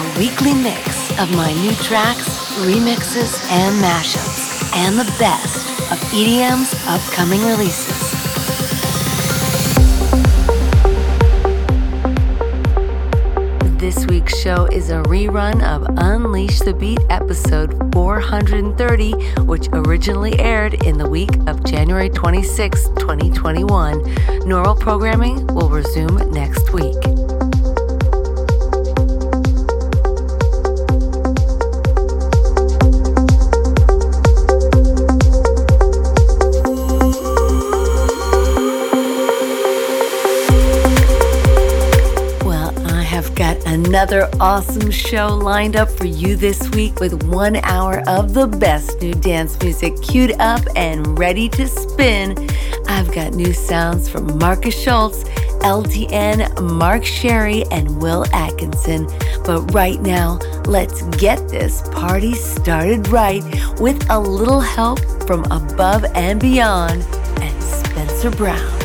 a weekly mix of my new tracks, remixes, and mashups, and the best of EDM's upcoming releases. This week's show is a rerun of Unleash the Beat episode 430, which originally aired in the week of January 26, 2021. Normal programming will resume next week. Another awesome show lined up for you this week with one hour of the best new dance music queued up and ready to spin. I've got new sounds from Markus Schulz, LTN, Mark Sherry, and Will Atkinson. But right now, let's get this party started right with a little help from above and beyond and Spencer Brown.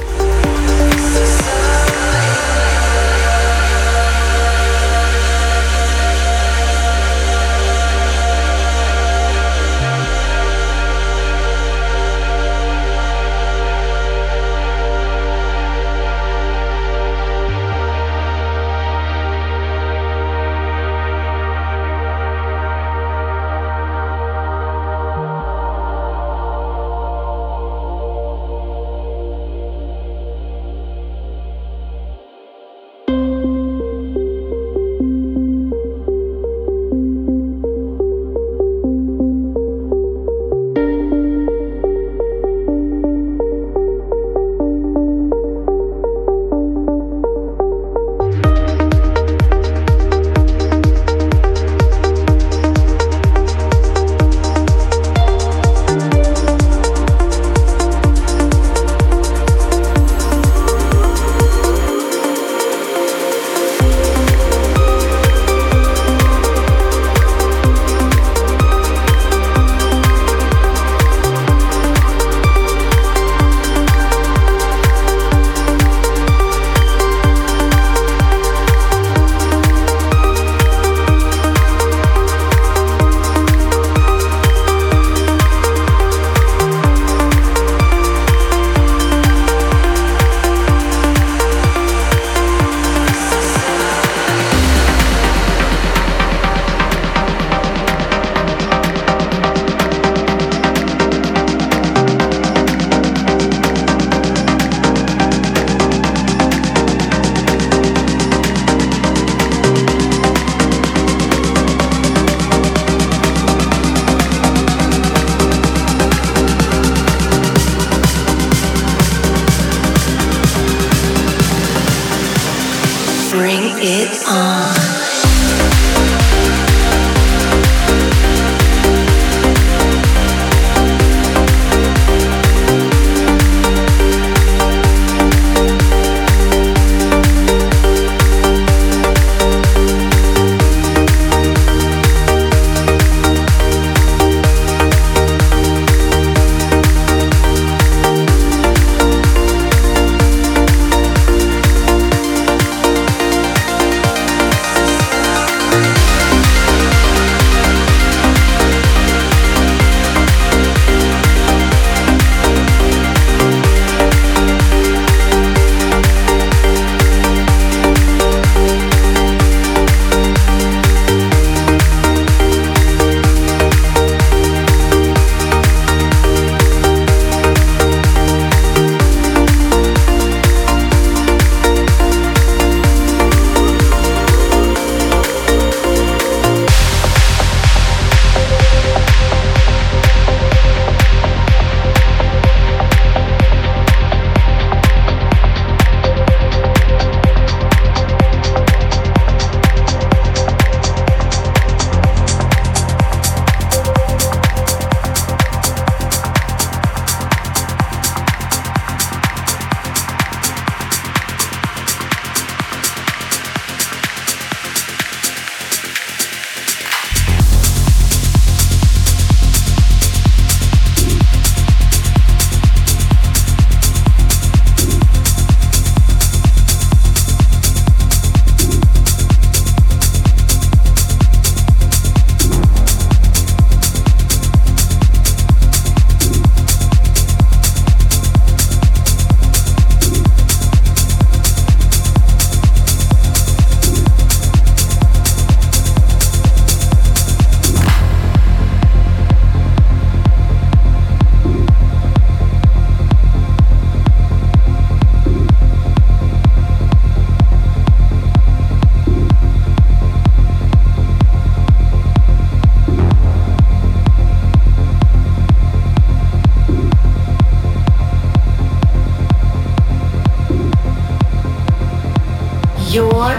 now.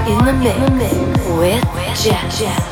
In the mix with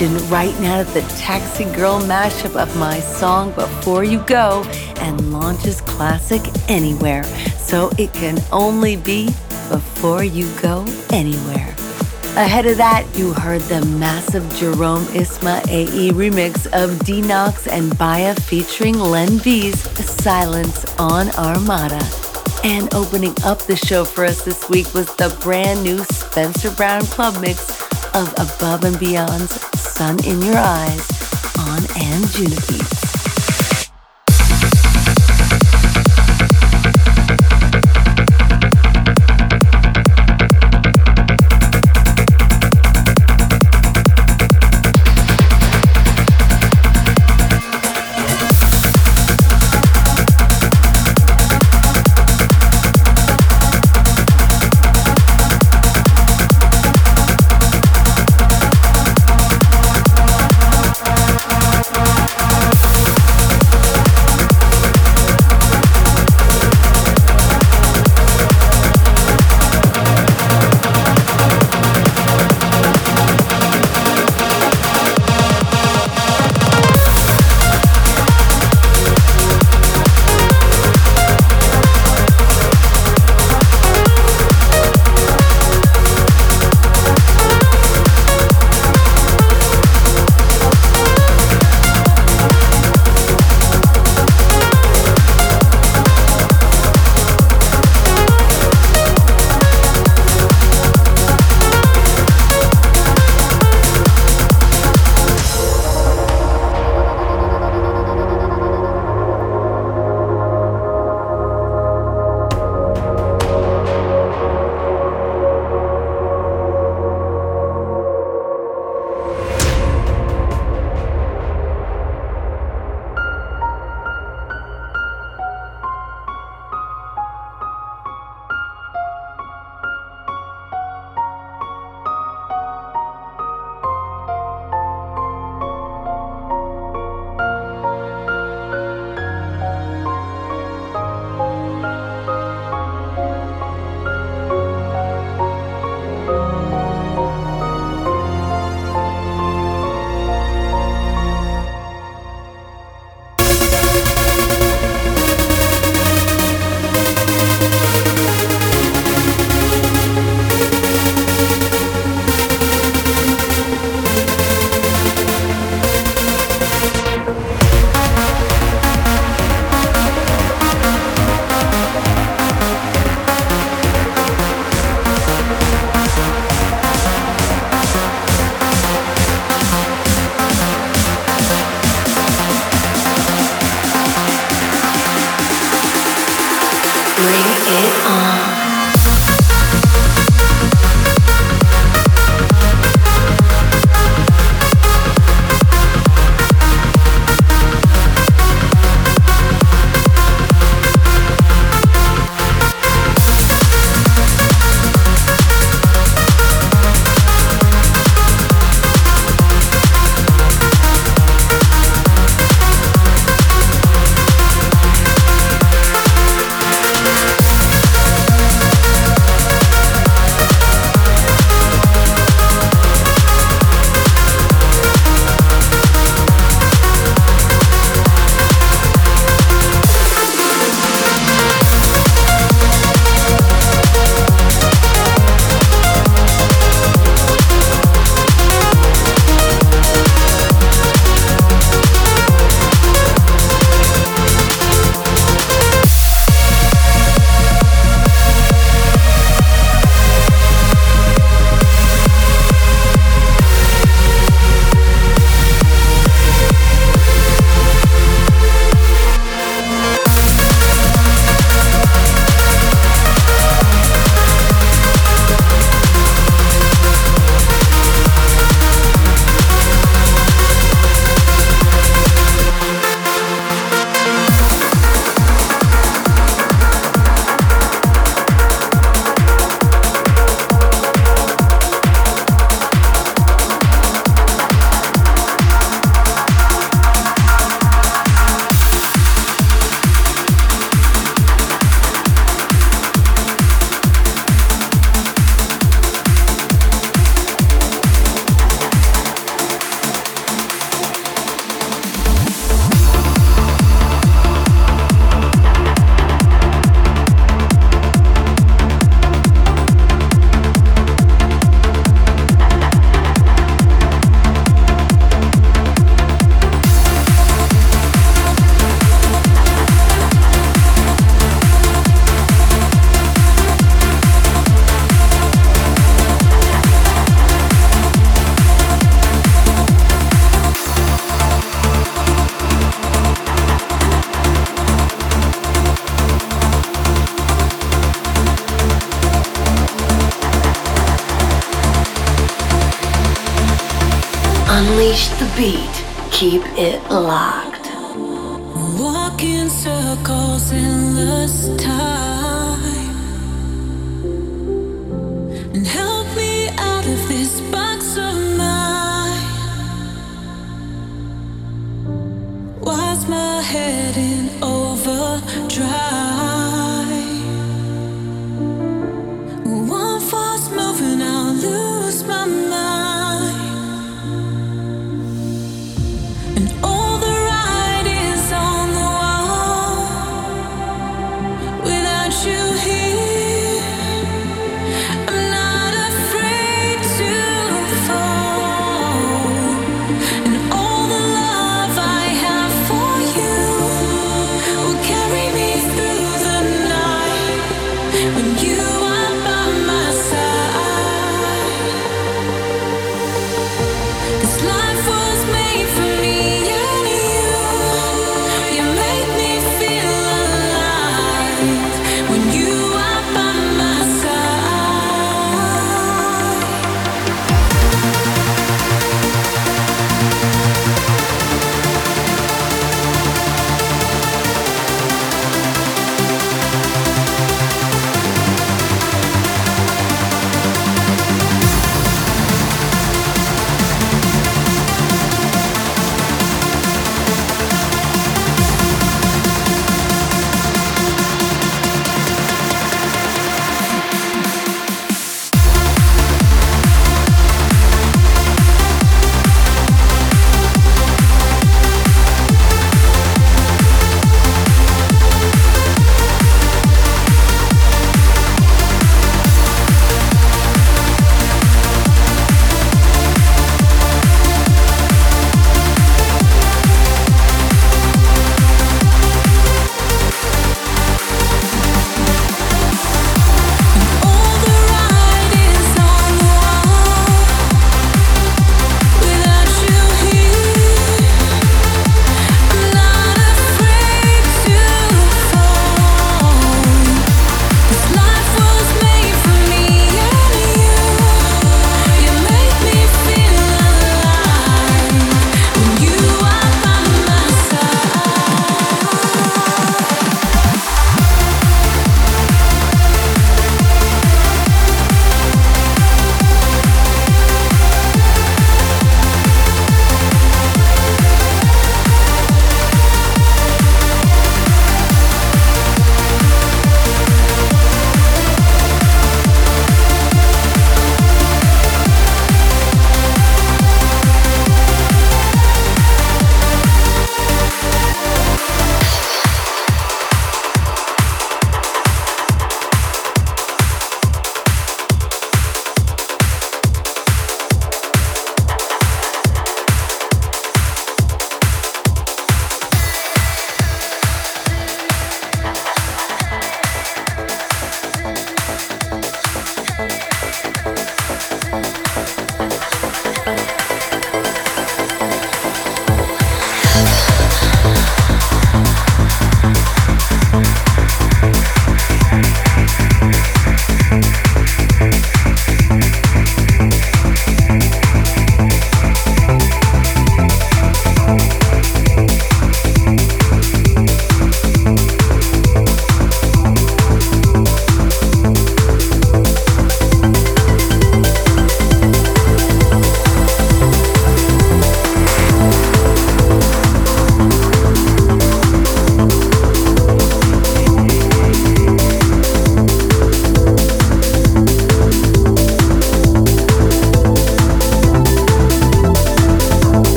Jess. right now to the Taxi Girl mashup of my song Before You Go and launches classic anywhere. So it can only be Before You Go Anywhere. Ahead of that, you heard the massive Jerome Isma-Ae remix of Denox and Baya featuring Len V's Silence on Armada. And opening up the show for us this week was the brand new Spencer Brown Club mix of Above and Beyond's Sun in Your Eyes on And Anjuna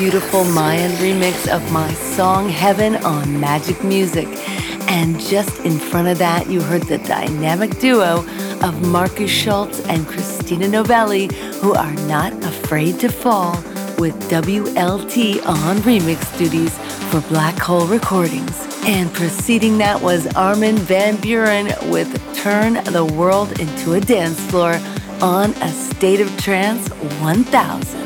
beautiful Mayan remix of my song Heaven on Magic Music. And just in front of that, you heard the dynamic duo of Markus Schulz and Christina Novelli, who are not afraid to fall with WLT on remix duties for Black Hole Recordings. And preceding that was Armin van Buuren with Turn the World into a Dance Floor on A State of Trance 1000.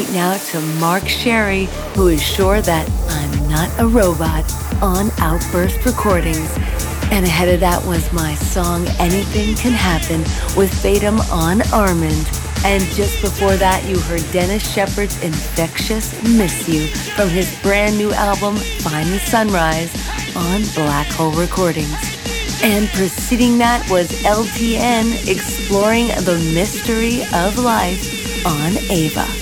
Right now to Mark Sherry, who is sure that I'm not a robot on Outburst Recordings. And ahead of that was my song Anything Can Happen with Fatum on Armind. And just before that, you heard Dennis Sheperd's Infectious Miss You from his brand new album Find the Sunrise on Black Hole Recordings. And preceding that was LTN exploring the mystery of life on Ava.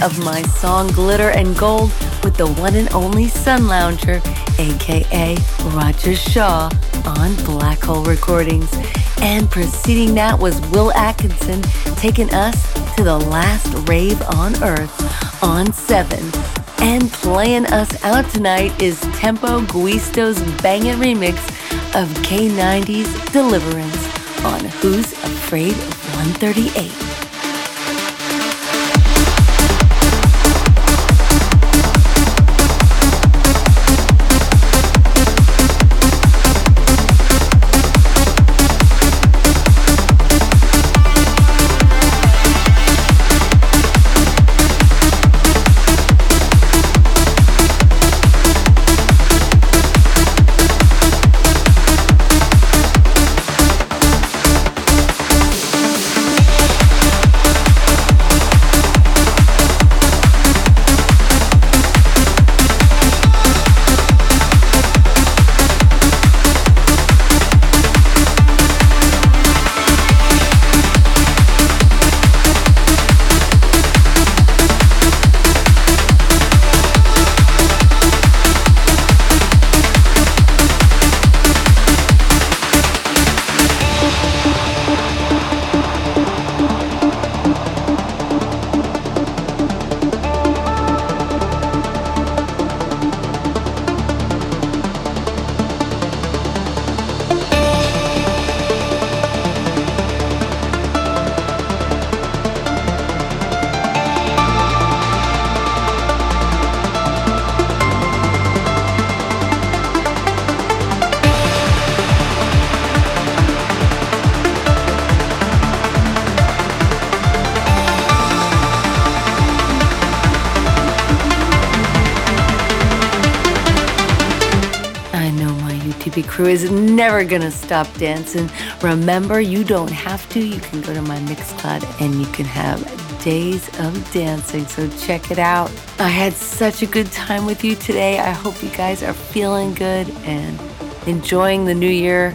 Of my song Glitter and Gold with the one and only Sun Lounger, aka Roger Shah, on Black Hole Recordings. And preceding that was Will Atkinson taking us to the last rave on Earth on 7. And playing us out tonight is Tempo Giusto's banging remix of K90's Deliverance on Who's Afraid of 138. Never gonna stop dancing. Remember, you don't have to. You can go to my Mixcloud and you can have days of dancing. So check it out. I had such a good time with you today. I hope you guys are feeling good and enjoying the new year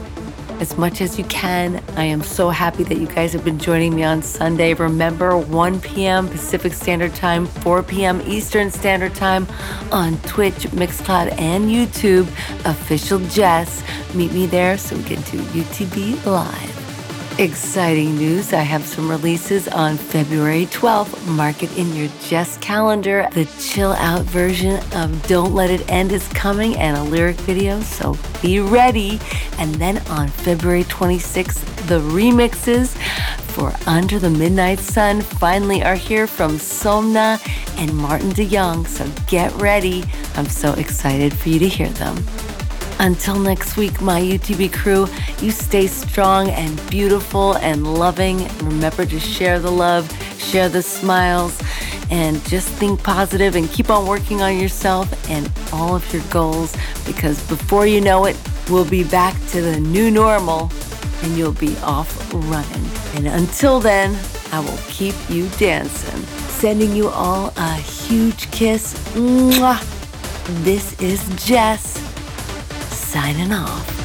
as much as you can. I am so happy that you guys have been joining me on Sunday. Remember, 1 p.m. Pacific Standard Time, 4 p.m. Eastern Standard Time on Twitch, Mixcloud, and YouTube. Official Jess. Meet me there so we can do UTB Live. Exciting news. I have some releases on February 12th. Mark it in your Jess calendar. The chill out version of Don't Let It End is coming and a lyric video, so be ready. And then on February 26th, the remixes for Under the Midnight Sun finally are here from Somna and Martin DeYoung, so get ready. I'm so excited for you to hear them. Until next week, my UTB crew, you stay strong and beautiful and loving. Remember to share the love, share the smiles, and just think positive and keep on working on yourself and all of your goals because before you know it, we'll be back to the new normal and you'll be off running. And until then, I will keep you dancing. Sending you all a huge kiss. Mwah. This is Jess signing off.